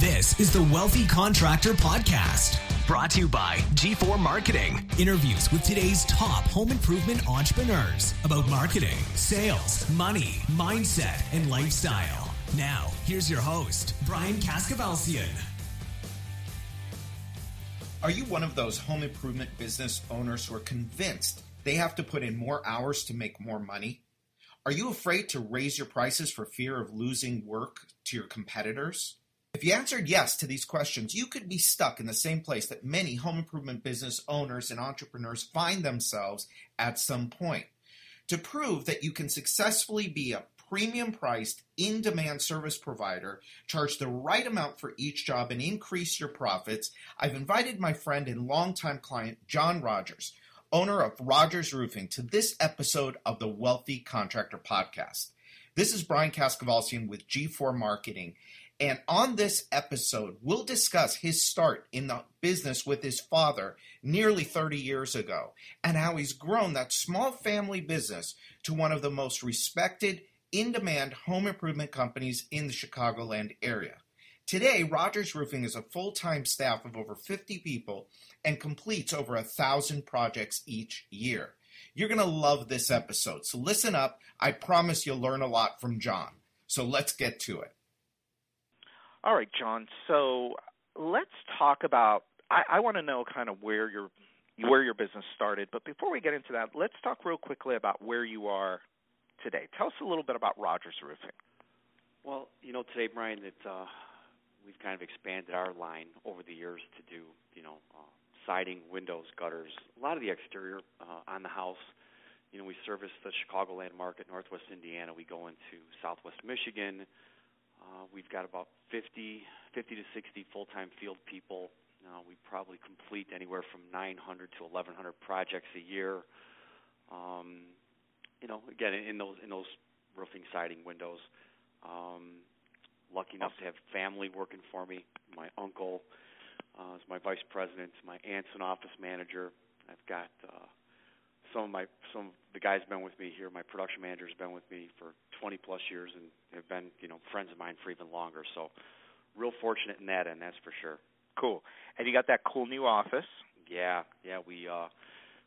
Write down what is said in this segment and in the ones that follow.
This is the Wealthy Contractor Podcast, brought to you by G4 Marketing. Interviews with today's top home improvement entrepreneurs about marketing, sales, money, mindset, and lifestyle. Now, here's your host, Brian Kaskavalciyan. Are you one of those home improvement business owners who are convinced they have to put in more hours to make more money? Are you afraid to raise your prices for fear of losing work to your competitors? If you answered yes to these questions, you could be stuck in the same place that many home improvement business owners and entrepreneurs find themselves at some point. To prove that you can successfully be a premium priced, in demand service provider, charge the right amount for each job, and increase your profits, I've invited my friend and longtime client, John Rogers, owner of Rogers Roofing, to this episode of the Wealthy Contractor Podcast. This is Brian Kaskavalciyan with G4 Marketing. And on this episode, we'll discuss his start in the business with his father nearly 30 years ago and how he's grown that small family business to one of the most respected, in demand home improvement companies in the Chicagoland area. Today, Rogers Roofing is a full time staff of over 50 people and completes over a thousand projects each year. You're going to love this episode, so listen up. I promise you'll learn a lot from John. So let's get to it. All right, John. So let's talk about. I, I want to know kind of where your where your business started, but before we get into that, let's talk real quickly about where you are today. Tell us a little bit about Rogers Roofing. Well, you know, today, Brian, it's uh, we've kind of expanded our line over the years to do, you know, uh, siding, windows, gutters, a lot of the exterior uh, on the house. You know, we service the Chicagoland market, Northwest Indiana. We go into Southwest Michigan. Uh, we've got about 50, 50 to 60 full-time field people. Uh, we probably complete anywhere from 900 to 1,100 projects a year. Um, you know, again, in those in those roofing, siding, windows. Um, lucky enough to have family working for me. My uncle uh, is my vice president. My aunt's an office manager. I've got uh, some of my some of the guys been with me here. My production manager's been with me for 20 plus years and have been you know friends of mine for even longer. So real fortunate in that end, that's for sure. Cool. And you got that cool new office. Yeah, yeah. We uh,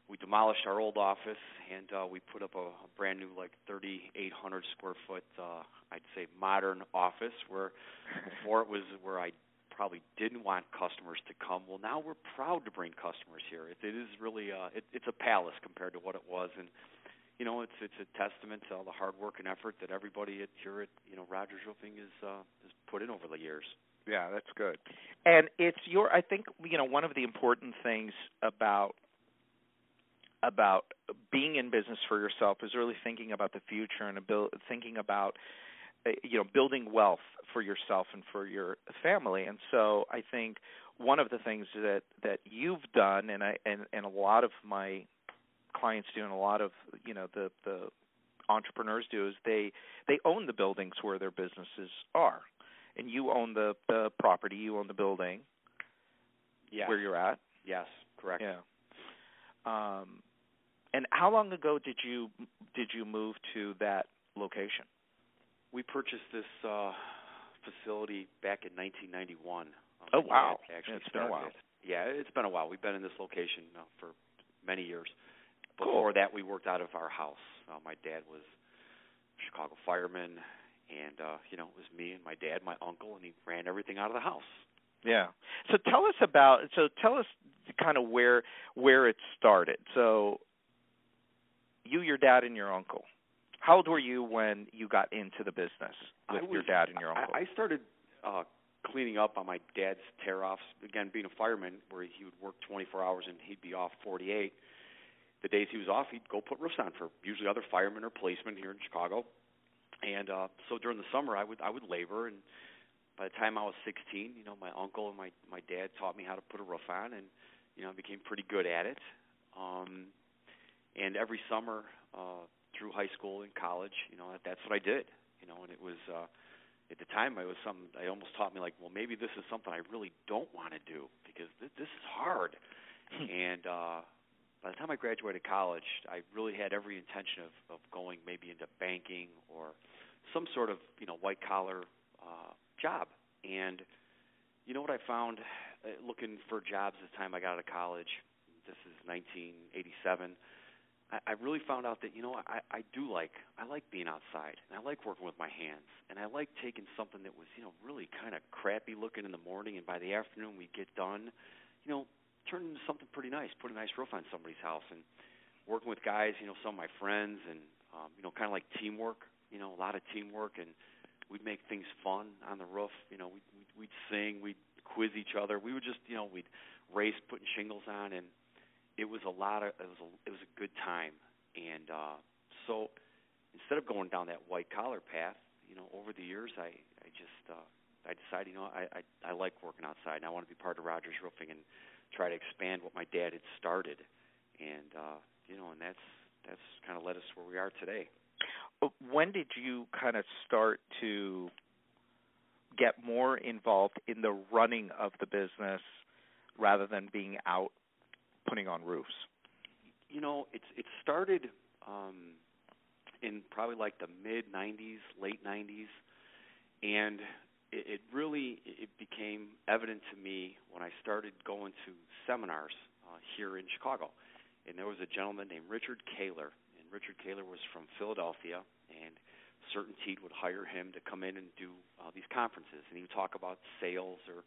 we demolished our old office and uh, we put up a, a brand new like 3,800 square foot, uh, I'd say modern office where before it was where I probably didn't want customers to come. Well, now we're proud to bring customers here. It, it is really uh, it, it's a palace compared to what it was, and you know it's it's a testament to all the hard work and effort that everybody at here at you know Rogers Roofing is uh, has put in over the years. Yeah, that's good. And it's your I think you know one of the important things about about being in business for yourself is really thinking about the future and thinking about you know building wealth for yourself and for your family. And so i think one of the things that that you've done and i and and a lot of my clients do and a lot of you know the the entrepreneurs do is they they own the buildings where their businesses are. And you own the the property you own the building yes. where you're at. Yes correct. Yeah. Um and how long ago did you did you move to that location? We purchased this uh, facility back in 1991. Oh wow! Actually, yeah, it's been a while. Yeah, it's been a while. We've been in this location uh, for many years. Before cool. that, we worked out of our house. Uh, my dad was a Chicago fireman, and uh, you know, it was me and my dad, my uncle, and he ran everything out of the house. Yeah. So tell us about. So tell us kind of where where it started. So you, your dad, and your uncle. How old were you when you got into the business with was, your dad and your uncle? I, I started uh, cleaning up on my dad's tear offs. Again, being a fireman, where he would work 24 hours and he'd be off 48. The days he was off, he'd go put roofs on for usually other firemen or policemen here in Chicago. And uh, so during the summer, I would I would labor, and by the time I was 16, you know, my uncle and my my dad taught me how to put a roof on, and you know, I became pretty good at it. Um, and every summer uh, through high school and college, you know, that's what I did. You know, and it was uh, at the time it was some. I almost taught me like, well, maybe this is something I really don't want to do because th- this is hard. Hmm. and uh, by the time I graduated college, I really had every intention of, of going maybe into banking or some sort of you know white collar uh, job. And you know what I found uh, looking for jobs at the time I got out of college. This is 1987. I, really found out that you know I, I do like I like being outside and I like working with my hands and I like taking something that was you know really kind of crappy looking in the morning and by the afternoon we get done, you know, turn into something pretty nice, put a nice roof on somebody's house and working with guys, you know, some of my friends and um, you know kind of like teamwork, you know, a lot of teamwork and we'd make things fun on the roof, you know, we'd, we'd sing, we'd quiz each other, we would just you know we'd race putting shingles on and it was a lot of it was a it was a good time, and uh, so instead of going down that white collar path, you know, over the years, I I just uh, I decided, you know, I, I I like working outside, and I want to be part of Rogers Roofing and try to expand what my dad had started, and uh, you know, and that's that's kind of led us where we are today. When did you kind of start to get more involved in the running of the business rather than being out putting on roofs? You know, it's it started um, in probably like the mid '90s, late '90s, and it, it really it became evident to me when I started going to seminars uh, here in Chicago. And there was a gentleman named Richard Kaler, and Richard Kaler was from Philadelphia, and CertainTeed would hire him to come in and do uh, these conferences, and he would talk about sales or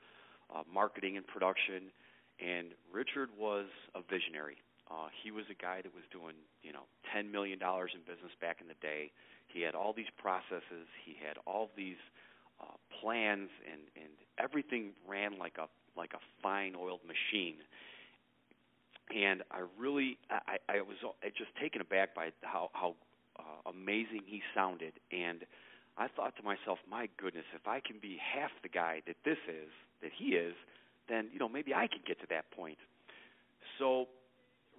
uh, marketing and production and Richard was a visionary. Uh, he was a guy that was doing, you know, ten million dollars in business back in the day. He had all these processes. He had all these uh, plans, and and everything ran like a like a fine oiled machine. And I really, I, I was just taken aback by how how uh, amazing he sounded, and I thought to myself, my goodness, if I can be half the guy that this is, that he is, then you know maybe I can get to that point. So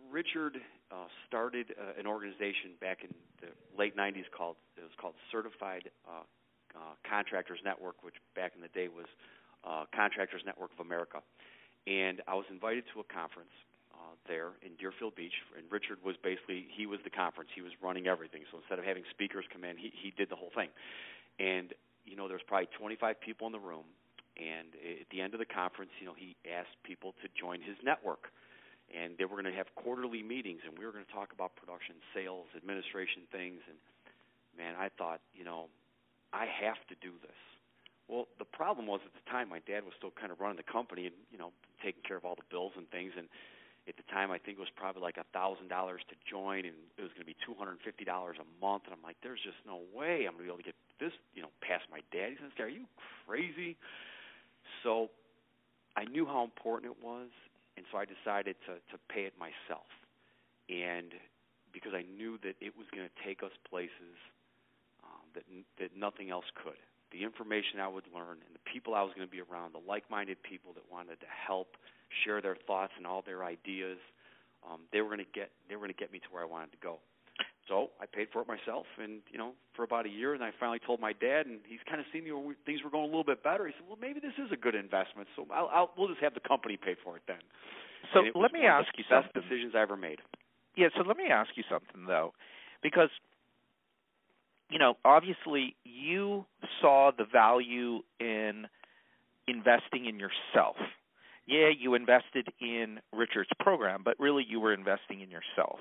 Richard uh, started uh, an organization back in the late 90s called it was called Certified uh, uh, Contractors Network, which back in the day was uh, Contractors Network of America. And I was invited to a conference uh, there in Deerfield Beach, and Richard was basically he was the conference. He was running everything. So instead of having speakers come in, he he did the whole thing. And you know, there was probably 25 people in the room, and at the end of the conference, you know, he asked people to join his network. And they were going to have quarterly meetings, and we were going to talk about production, sales, administration things. And man, I thought, you know, I have to do this. Well, the problem was at the time my dad was still kind of running the company and you know taking care of all the bills and things. And at the time, I think it was probably like a thousand dollars to join, and it was going to be two hundred and fifty dollars a month. And I'm like, there's just no way I'm going to be able to get this, you know, past my dad. He says, "Are you crazy?" So I knew how important it was, and so I decided to to pay it myself. And because I knew that it was going to take us places um, that that nothing else could. The information I would learn and the people I was going to be around, the like-minded people that wanted to help share their thoughts and all their ideas, um, they were going to get they were going to get me to where I wanted to go. So I paid for it myself, and you know, for about a year, and I finally told my dad, and he's kind of seen me where things were going a little bit better. He said, "Well, maybe this is a good investment, so I'll, I'll we'll just have the company pay for it then." So let me ask you best something. decisions I ever made. Yeah, so let me ask you something though, because you know, obviously you saw the value in investing in yourself. Yeah, you invested in Richard's program, but really you were investing in yourself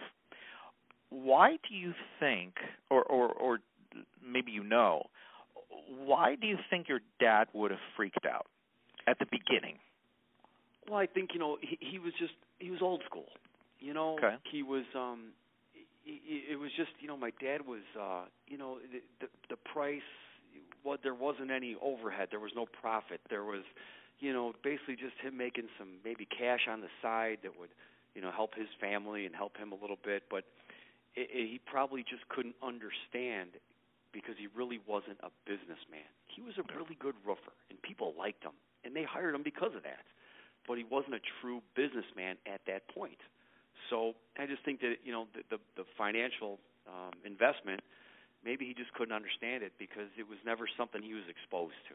why do you think, or, or, or maybe you know, why do you think your dad would have freaked out at the beginning? Well, I think you know he, he was just he was old school. You know, okay. he was. um he, It was just you know my dad was uh you know the the, the price. What there wasn't any overhead. There was no profit. There was, you know, basically just him making some maybe cash on the side that would, you know, help his family and help him a little bit. But it, it, he probably just couldn't understand because he really wasn't a businessman. He was a really good roofer, and people liked him, and they hired him because of that. But he wasn't a true businessman at that point. So I just think that you know the the, the financial um, investment, maybe he just couldn't understand it because it was never something he was exposed to.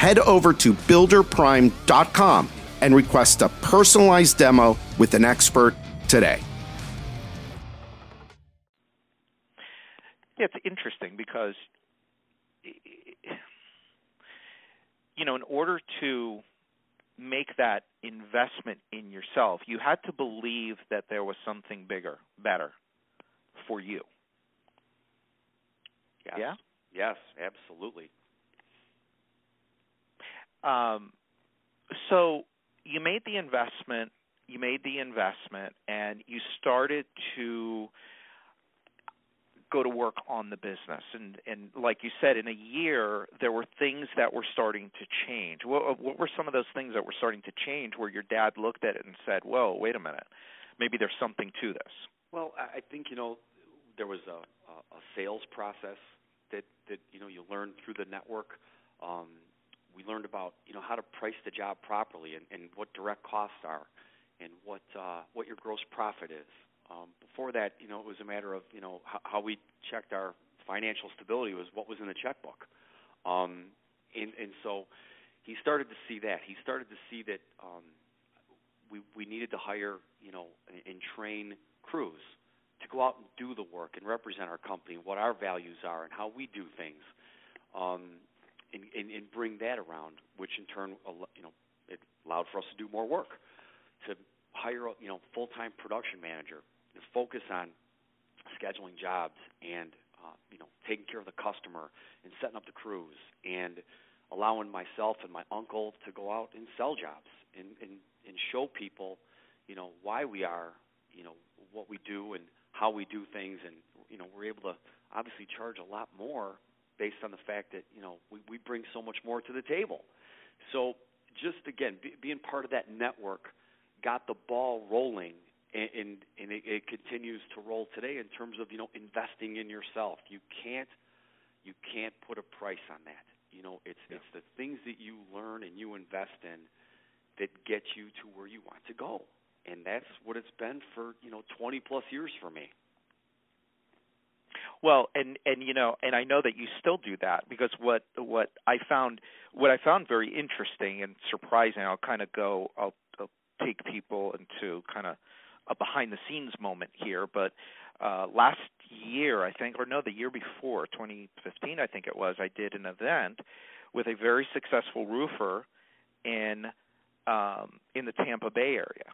Head over to builderprime.com and request a personalized demo with an expert today. Yeah, it's interesting because you know, in order to make that investment in yourself, you had to believe that there was something bigger, better for you. Yes. Yeah? Yes, absolutely. Um, so you made the investment, you made the investment, and you started to go to work on the business. And and like you said in a year there were things that were starting to change. What what were some of those things that were starting to change where your dad looked at it and said whoa wait a minute. Maybe there's something to this. Well i think you know there was a a, sales process that that you know you learned through the network. Um we learned about you know how to price the job properly and, and what direct costs are and what uh what your gross profit is. Um, before that, you know, it was a matter of you know how, how we checked our financial stability was what was in the checkbook, um, and and so he started to see that. He started to see that um, we we needed to hire you know and, and train crews to go out and do the work and represent our company, and what our values are, and how we do things, um, and, and, and bring that around, which in turn, you know, it allowed for us to do more work, to hire a you know full-time production manager, to focus on scheduling jobs and uh, you know taking care of the customer and setting up the crews and allowing myself and my uncle to go out and sell jobs and and, and show people you know why we are you know what we do and how we do things. And you know we're able to obviously charge a lot more based on the fact that you know we, we bring so much more to the table so just again be, being part of that network got the ball rolling and and, and it, it continues to roll today in terms of you know investing in yourself. You can't you can't put a price on that. You know, it's yeah. it's the things that you learn and you invest in that get you to where you want to go. And that's what it's been for, you know, 20 plus years for me. Well, and and you know, and I know that you still do that because what what I found what I found very interesting and surprising. I'll kind of go. I'll, I'll take people into kind of a behind the scenes moment here, but uh, last year, I think, or no, the year before, 2015, I think it was, I did an event with a very successful roofer in um, in the Tampa Bay area,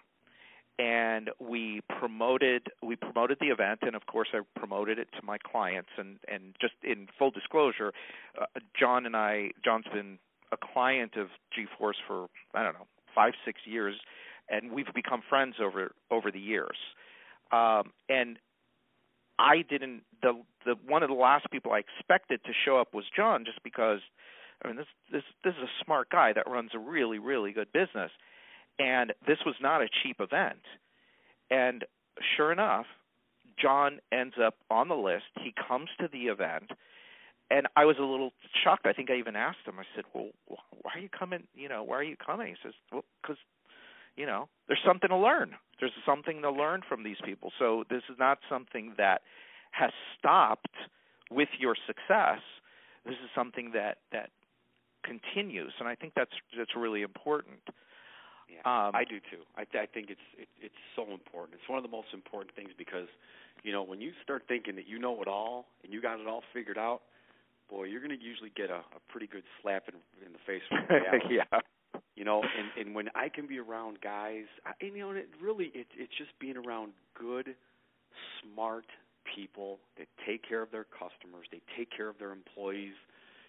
and we promoted we promoted the event, and of course, I promoted it to my clients, and and just in full disclosure, uh, John and I, John's been a client of G4 for I don't know five six years and we've become friends over over the years. Um, and I didn't the the one of the last people I expected to show up was John, just because I mean this this this is a smart guy that runs a really really good business, and this was not a cheap event. And sure enough, John ends up on the list. He comes to the event, and I was a little shocked. I think I even asked him. I said, "Well, why are you coming? You know, why are you coming?" He says, "Well, because you know, there's something to learn. There's something to learn from these people. So this is not something that has stopped with your success. This is something that that continues, and I think that's that's really important. Yeah, um, I do too. I, I think it's it, it's so important. It's one of the most important things because, you know, when you start thinking that you know it all and you got it all figured out, boy, you're going to usually get a, a pretty good slap in, in the face. yeah you know and and when i can be around guys I, and you know and it really it it's just being around good smart people that take care of their customers, they take care of their employees.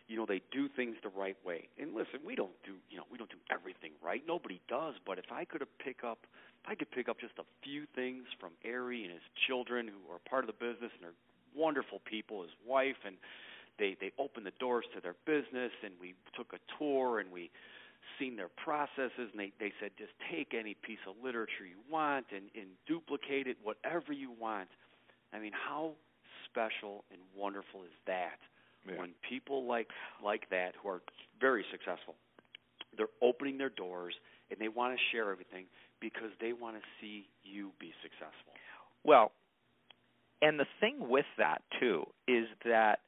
You know, they do things the right way. And listen, we don't do, you know, we don't do everything right. Nobody does, but if I could pick up if I could pick up just a few things from Ari and his children who are part of the business and are wonderful people, his wife and they they opened the doors to their business and we took a tour and we seen their processes and they, they said just take any piece of literature you want and, and duplicate it whatever you want. I mean how special and wonderful is that yeah. when people like like that who are very successful they're opening their doors and they want to share everything because they want to see you be successful. Well, and the thing with that too is that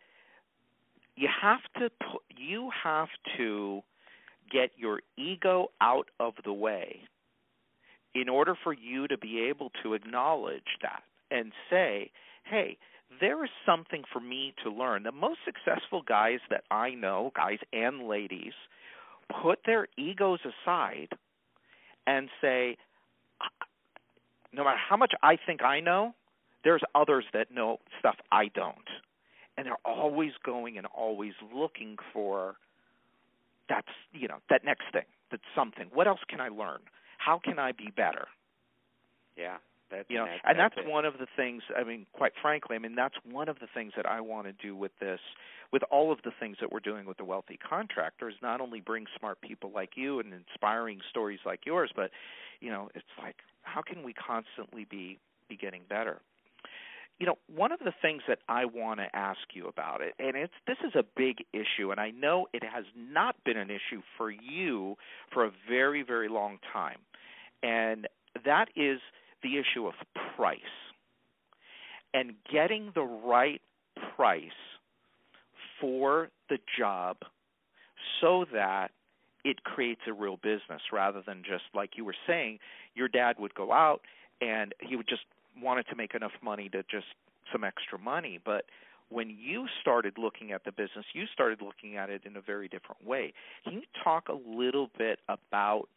you have to put, you have to get your ego out of the way in order for you to be able to acknowledge that and say, "Hey, there is something for me to learn." The most successful guys that I know, guys and ladies, put their egos aside and say, no matter how much I think I know, there's others that know stuff I don't. And they're always going and always looking for that's you know that next thing that's something what else can i learn how can i be better yeah that's, you know, that's, and that's, that's one of the things. I mean, quite frankly, I mean that's one of the things that I want to do with this, with all of the things that we're doing with the wealthy contractors. Not only bring smart people like you and inspiring stories like yours, but you know, it's like how can we constantly be be getting better? You know, one of the things that I want to ask you about it, and it's this is a big issue, and I know it has not been an issue for you for a very, very long time, and that is the issue of price and getting the right price for the job so that it creates a real business rather than just like you were saying your dad would go out and he would just wanted to make enough money to just some extra money. But when you started looking at the business you started looking at it in a very different way. Can you talk a little bit about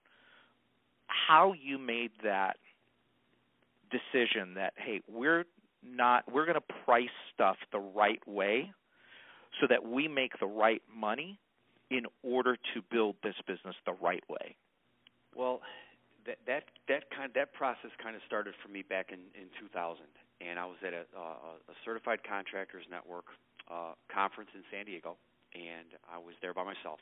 how you made that decision that hey, we're not we're going to price stuff the right way so that we make the right money in order to build this business the right way. Well, that that that kind that process kind of started for me back in in 2000, and I was at a, uh, a certified contractors network uh, conference in San Diego, and I was there by myself.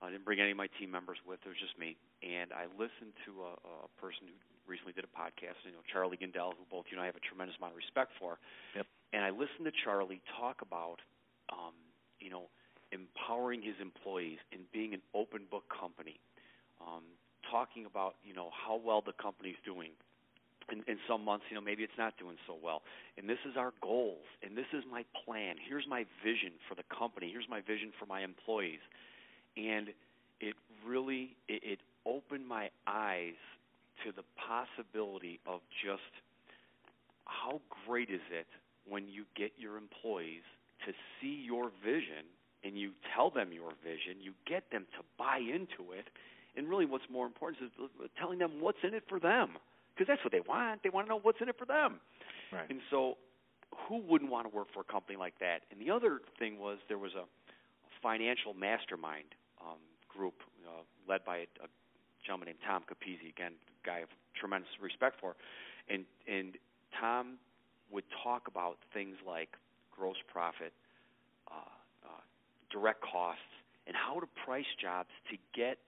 I didn't bring any of my team members with; it was just me. And I listened to a, a person who recently did a podcast, you know, Charlie Gindel, who both you and I have a tremendous amount of respect for. Yep. And I listened to Charlie talk about, um, you know, empowering his employees and being an open book company, um, talking about, you know, how well the company's doing. In, in some months, you know, maybe it's not doing so well. And this is our goals, and this is my plan. Here's my vision for the company. Here's my vision for my employees. And it really it, it opened my eyes to the possibility of just how great is it when you get your employees to see your vision and you tell them your vision, you get them to buy into it, and really what's more important is telling them what's in it for them because that's what they want. They want to know what's in it for them. Right. And so, who wouldn't want to work for a company like that? And the other thing was there was a, financial mastermind um, group uh, led by a, a gentleman named Tom Capizzi, again, guy of tremendous respect for, and and Tom would talk about things like gross profit, uh, uh, direct costs, and how to price jobs to get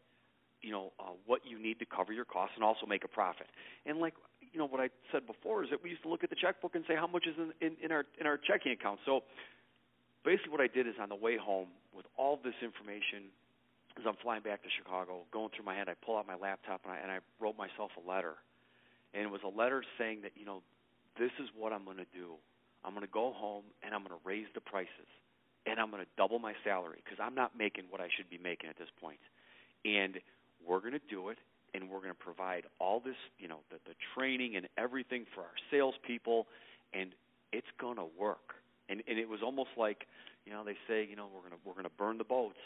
you know uh, what you need to cover your costs and also make a profit. And like you know what I said before is that we used to look at the checkbook and say how much is in, in, in our in our checking account. So basically, what I did is on the way home with all this information as I'm flying back to Chicago, going through my head, I pull out my laptop and I, and I wrote myself a letter. And it was a letter saying that, you know, this is what I'm going to do. I'm going to go home and I'm going to raise the prices and I'm going to double my salary because I'm not making what I should be making at this point. And we're going to do it and we're going to provide all this, you know, the, the training and everything for our salespeople, and it's going to work. And and it was almost like, you know, they say, you know, we're going to we're going to burn the boats,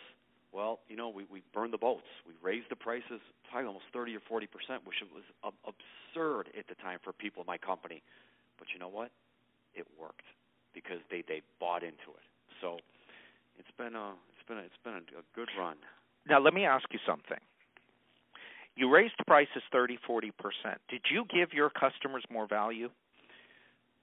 well, you know, we we burned the boats. We raised the prices probably almost 30 or 40 percent, which was ab- absurd at the time for people in my company. But you know what? it worked because they they bought into it. So it's been a it's been a, it's been a, a good run. Now let me ask you something. You raised prices 30, 40%. Did you give your customers more value?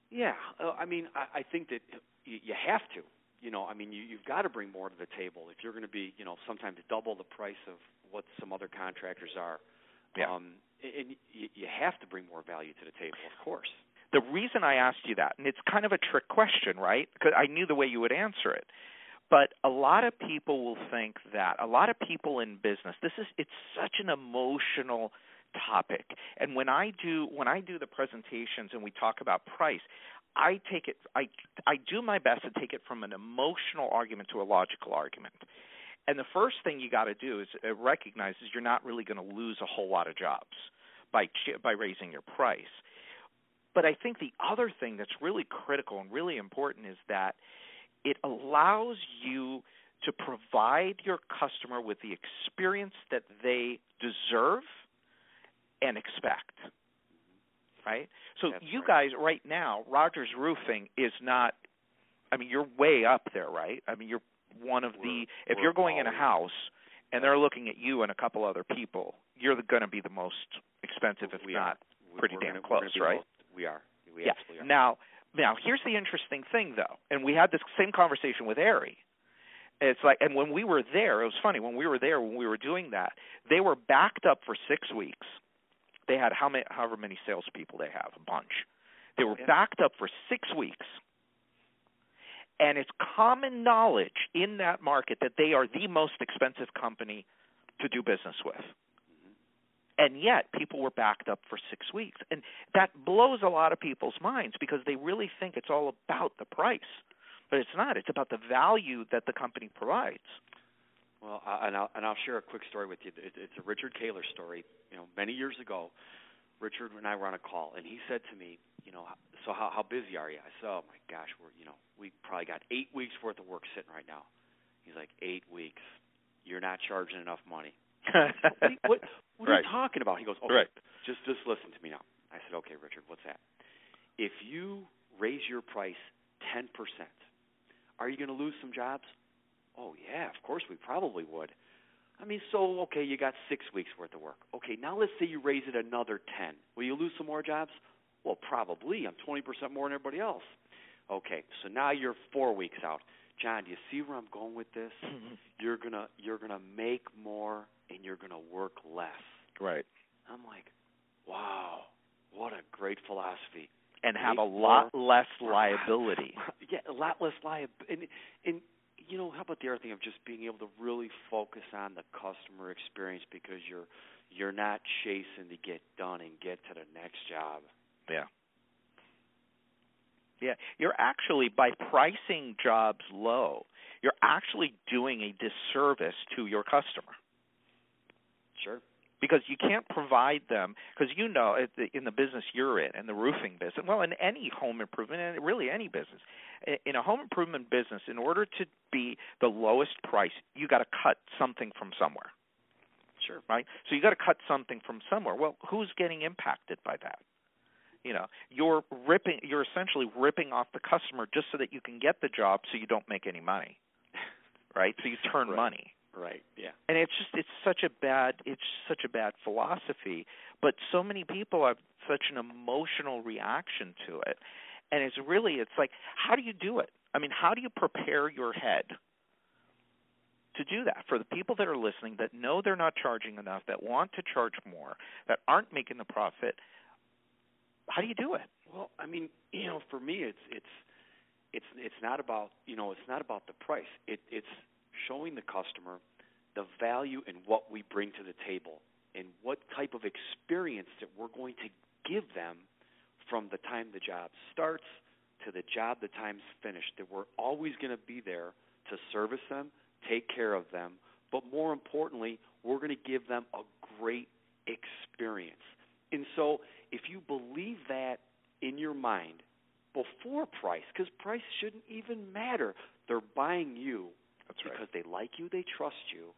Yeah, uh, I mean, I, I think that you, you have to. You know, I mean, you, you've got to bring more to the table if you're going to be, you know, sometimes double the price of what some other contractors are. Yeah. Um, and you, you have to bring more value to the table, of course. The reason I asked you that, and it's kind of a trick question, right? Because I knew the way you would answer it. But a lot of people will think that a lot of people in business, this is it's such an emotional topic. And when I do when I do the presentations and we talk about price, I take it I I do my best to take it from an emotional argument to a logical argument. And the first thing you got to do is uh, recognize is you're not really going to lose a whole lot of jobs by by raising your price. But I think the other thing that's really critical and really important is that it allows you to provide your customer with the experience that they deserve and expect. Right? So That's you right. guys right now, Rogers Roofing is not I mean you're way up there, right? I mean you're one of the We're- if you're going in a house and they're looking at you and a couple other people, you're going to be the most expensive if we not are. pretty we're damn gonna, close, we're gonna be right? Most, we are. We yeah. absolutely are. Now, now here's the interesting thing though, and we had this same conversation with Ari. It's like, and when we were there, it was funny. When we were there, when we were doing that, they were backed up for six weeks. They had how many, however many salespeople they have, a bunch. They were Yeah. backed up for six weeks, and it's common knowledge in that market that they are the most expensive company to do business with. Mm-hmm. And yet people were backed up for six weeks. And that blows a lot of people's minds because they really think it's all about the price. But it's not. It's about the value that the company provides Well, I, and I'll and I'll share a quick story with you. It, it's a Richard Kaler story. You know, many years ago, Richard and I were on a call, and he said to me, you know, so how how busy are you? I said, oh my gosh, we're you know we probably got eight weeks worth of work sitting right now. He's like, eight weeks. You're not charging enough money. what, are you- what, what are Right. you talking about? He goes, okay, Right. just just listen to me now. I said, okay, Richard, what's that? If you raise your price ten percent, are you going to lose some jobs? Oh yeah, of course we probably would. I mean, so okay, you got six weeks worth of work. Okay, now let's say you raise it another ten. Will you lose some more jobs? Well, probably. I'm twenty percent more than everybody else. Okay, so now you're four weeks out. John, do you see where I'm going with this? Mm-hmm. You're gonna you're gonna make more and you're gonna work less. right I'm like, wow, what a great philosophy. and have a lot more- less liability yeah, a lot less liability. And, and you know, how about the other thing of just being able to really focus on the customer experience because you're you're not chasing to get done and get to the next job. yeah yeah you're actually by pricing jobs low you're actually doing a disservice to your customer. Because you can't provide them because you know in the business you're in in the roofing business well in any home improvement and really any business in a home improvement business in order to be the lowest price you got to cut something from somewhere. Sure. right? So you got to cut something from somewhere. Well who's getting impacted by that? You know you're ripping you're essentially ripping off the customer just so that you can get the job so you don't make any money. Right? So you turn Right. money Right. Yeah. and it's just it's such a bad it's such a bad philosophy but so many people have such an emotional reaction to it and it's really it's like how do you do it i mean how do you prepare your head to do that for the people that are listening that know they're not charging enough that want to charge more that aren't making the profit how do you do it Well, I mean, you know, for me, it's it's it's it's not about you know it's not about the price. It it's showing the customer the value in what we bring to the table and what type of experience that we're going to give them from the time the job starts to the job the time's finished. That we're always going to be there to service them, take care of them, but more importantly, we're going to give them a great experience. And so, if you believe that in your mind before price, because price shouldn't even matter, they're buying you that's because they like you, they trust you,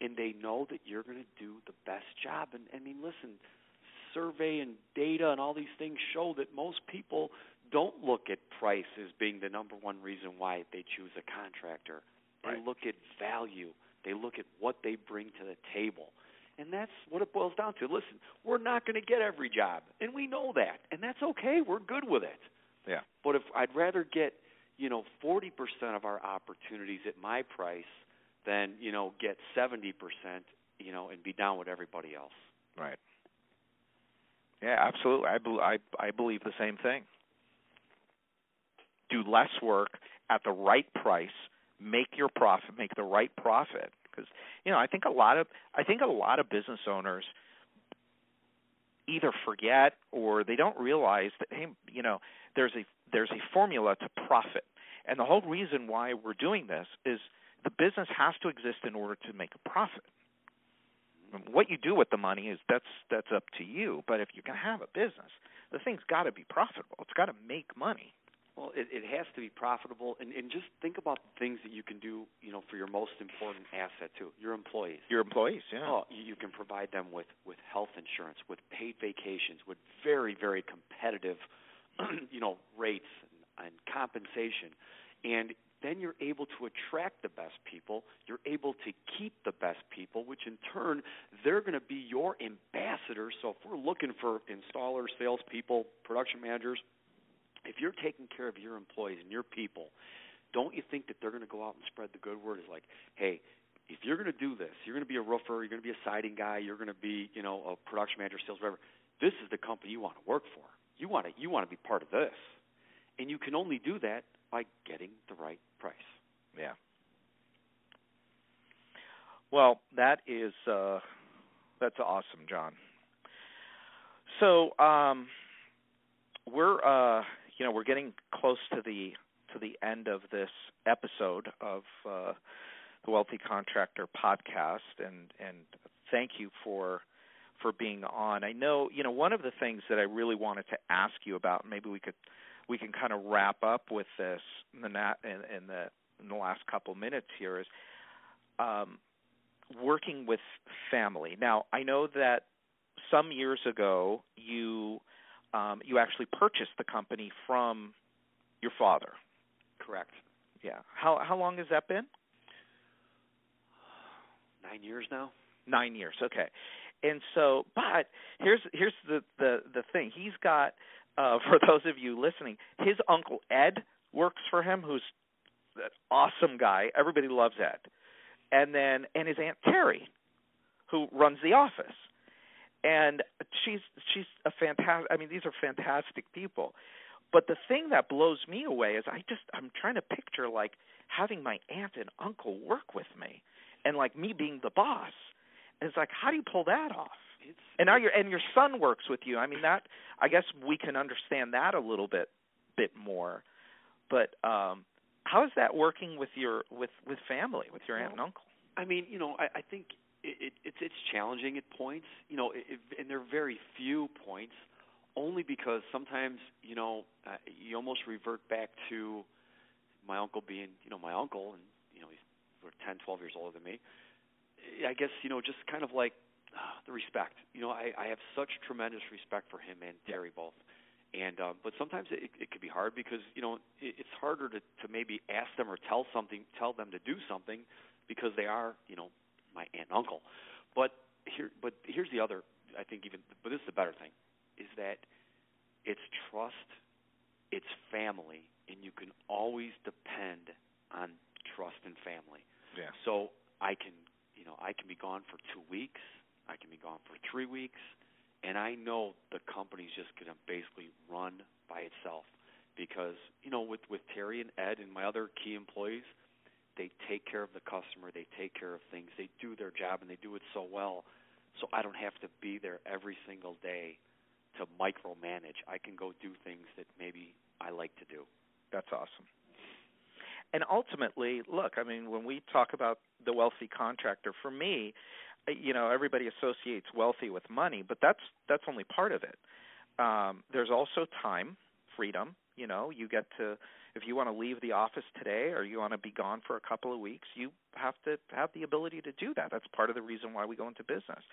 and they know that you're going to do the best job. And I mean, listen, survey and data and all these things show that most people don't look at price as being the number one reason why they choose a contractor. They Right. look at value. They look at what they bring to the table. And that's what it boils down to. Listen, we're not going to get every job, and we know that, and that's okay. We're good with it. Yeah. But if I'd rather get, you know, 40% of our opportunities at my price than, you know, get 70%, you know, and be down with everybody else. Right. Yeah, absolutely. I, bel I I believe the same thing. Do less work at the right price, make your profit, make the right profit. Because you know, I think a lot of I think a lot of business owners either forget or they don't realize that hey, you know, there's a there's a formula to profit. And the whole reason why we're doing this is the business has to exist in order to make a profit what you do with the money is that's that's up to you. But if you're going to have a business, the thing's got to be profitable. It's got to make money. Well, it, it has to be profitable, and, and just think about the things that you can do, you know, for your most important asset too, your employees. Your employees, yeah. Oh, you, you can provide them with with health insurance, with paid vacations, with very very competitive, you know, rates and, and compensation, and then you're able to attract the best people. You're able to keep the best people, which in turn they're going to be your ambassadors. So if we're looking for installers, salespeople, production managers, if you're taking care of your employees and your people, don't you think that they're going to go out and spread the good word? Is like, hey, if you're going to do this, you're going to be a roofer, you're going to be a siding guy, you're going to be, you know, a production manager, sales whatever. This is the company you want to work for. You want to you want to be part of this, and you can only do that by getting the right price. Yeah. Well, that is uh that's awesome, John. So, um we're uh you know, we're getting close to the to the end of this episode of uh the Wealthy Contractor podcast and and thank you for for being on. I know, you know, one of the things that I really wanted to ask you about, maybe we could we can kind of wrap up with this in the nat, in, in the in the last couple minutes here is um, working with family. Now, I know that some years ago you um, you actually purchased the company from your father. Correct. Yeah. How how long has that been? Nine years now. Nine years. Okay. And so, but here's here's the the the thing. He's got uh, for those of you listening, his uncle Ed works for him, who's an awesome guy. Everybody loves Ed. And then and his aunt Terry, who runs the office. And she's she's a fantastic I mean these are fantastic people. But the thing that blows me away is I just I'm trying to picture like having my aunt and uncle work with me and like me being the boss. It's like how do you pull that off? It's And now your and your son works with you. I mean that I guess we can understand that a little bit bit more. But um how is that working with your with with family, with your aunt and uncle? I mean, you know, I, I think it, it, it's it's challenging at points. You know, it, it, and there are very few points, only because sometimes you know uh, you almost revert back to my uncle being, you know, my uncle, and you know he's we're 10, 12 years older than me. I guess you know, just kind of like uh, the respect. You know, I, I have such tremendous respect for him and Terry both. And um, but sometimes it, it could be hard because you know it, it's harder to to maybe ask them or tell something, tell them to do something because they are you know my aunt and uncle. But here, but here's the other. I think even, but this is the better thing, is that it's trust, it's family, and you can always depend on trust and family. Yeah. So I can, you know, I can be gone for two weeks. I can be gone for three weeks, and I know the company's just going to basically run by itself because you know with with Terry and Ed and my other key employees, they take care of the customer, they take care of things, they do their job, and they do it so well. So I don't have to be there every single day to micromanage. I can go do things that maybe I like to do. That's awesome. And ultimately, look, I mean, when we talk about the wealthy contractor, for me, you know, everybody associates wealthy with money, but that's that's only part of it. Um, there's also time, freedom. You know, you get to if you want to leave the office today or you want to be gone for a couple of weeks, you have to have the ability to do that. That's part of the reason why we go into business.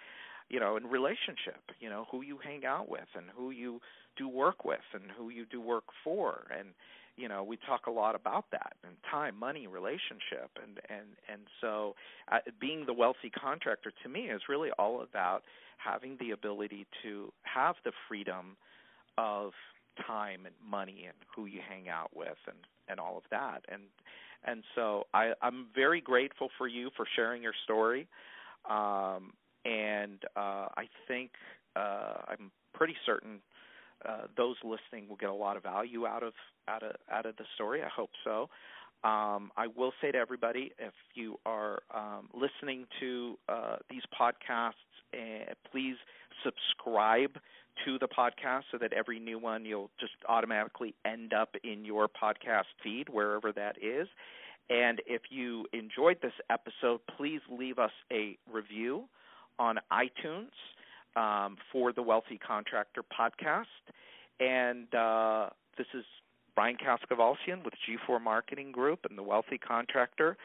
you know, in relationship, you know, who you hang out with and who you do work with and who you do work for and you know we talk a lot about that and time money relationship and and and so uh, being the wealthy contractor to me is really all about having the ability to have the freedom of time and money and who you hang out with and and all of that. And and so I I'm very grateful for you for sharing your story. Um and uh I think uh I'm pretty certain uh, those listening will get a lot of value out of out of out of the story. I hope so. Um, I will say to everybody, if you are um, listening to uh, these podcasts, uh, please subscribe to the podcast so that every new one you'll just automatically end up in your podcast feed wherever that is. And if you enjoyed this episode, please leave us a review on iTunes um, for the Wealthy Contractor podcast. And uh, this is Brian Kaskavalciyan with G4 Marketing Group and the Wealthy Contractor.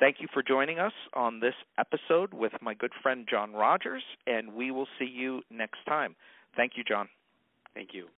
Thank you for joining us on this episode with my good friend John Rogers, and we will see you next time. Thank you, John. Thank you.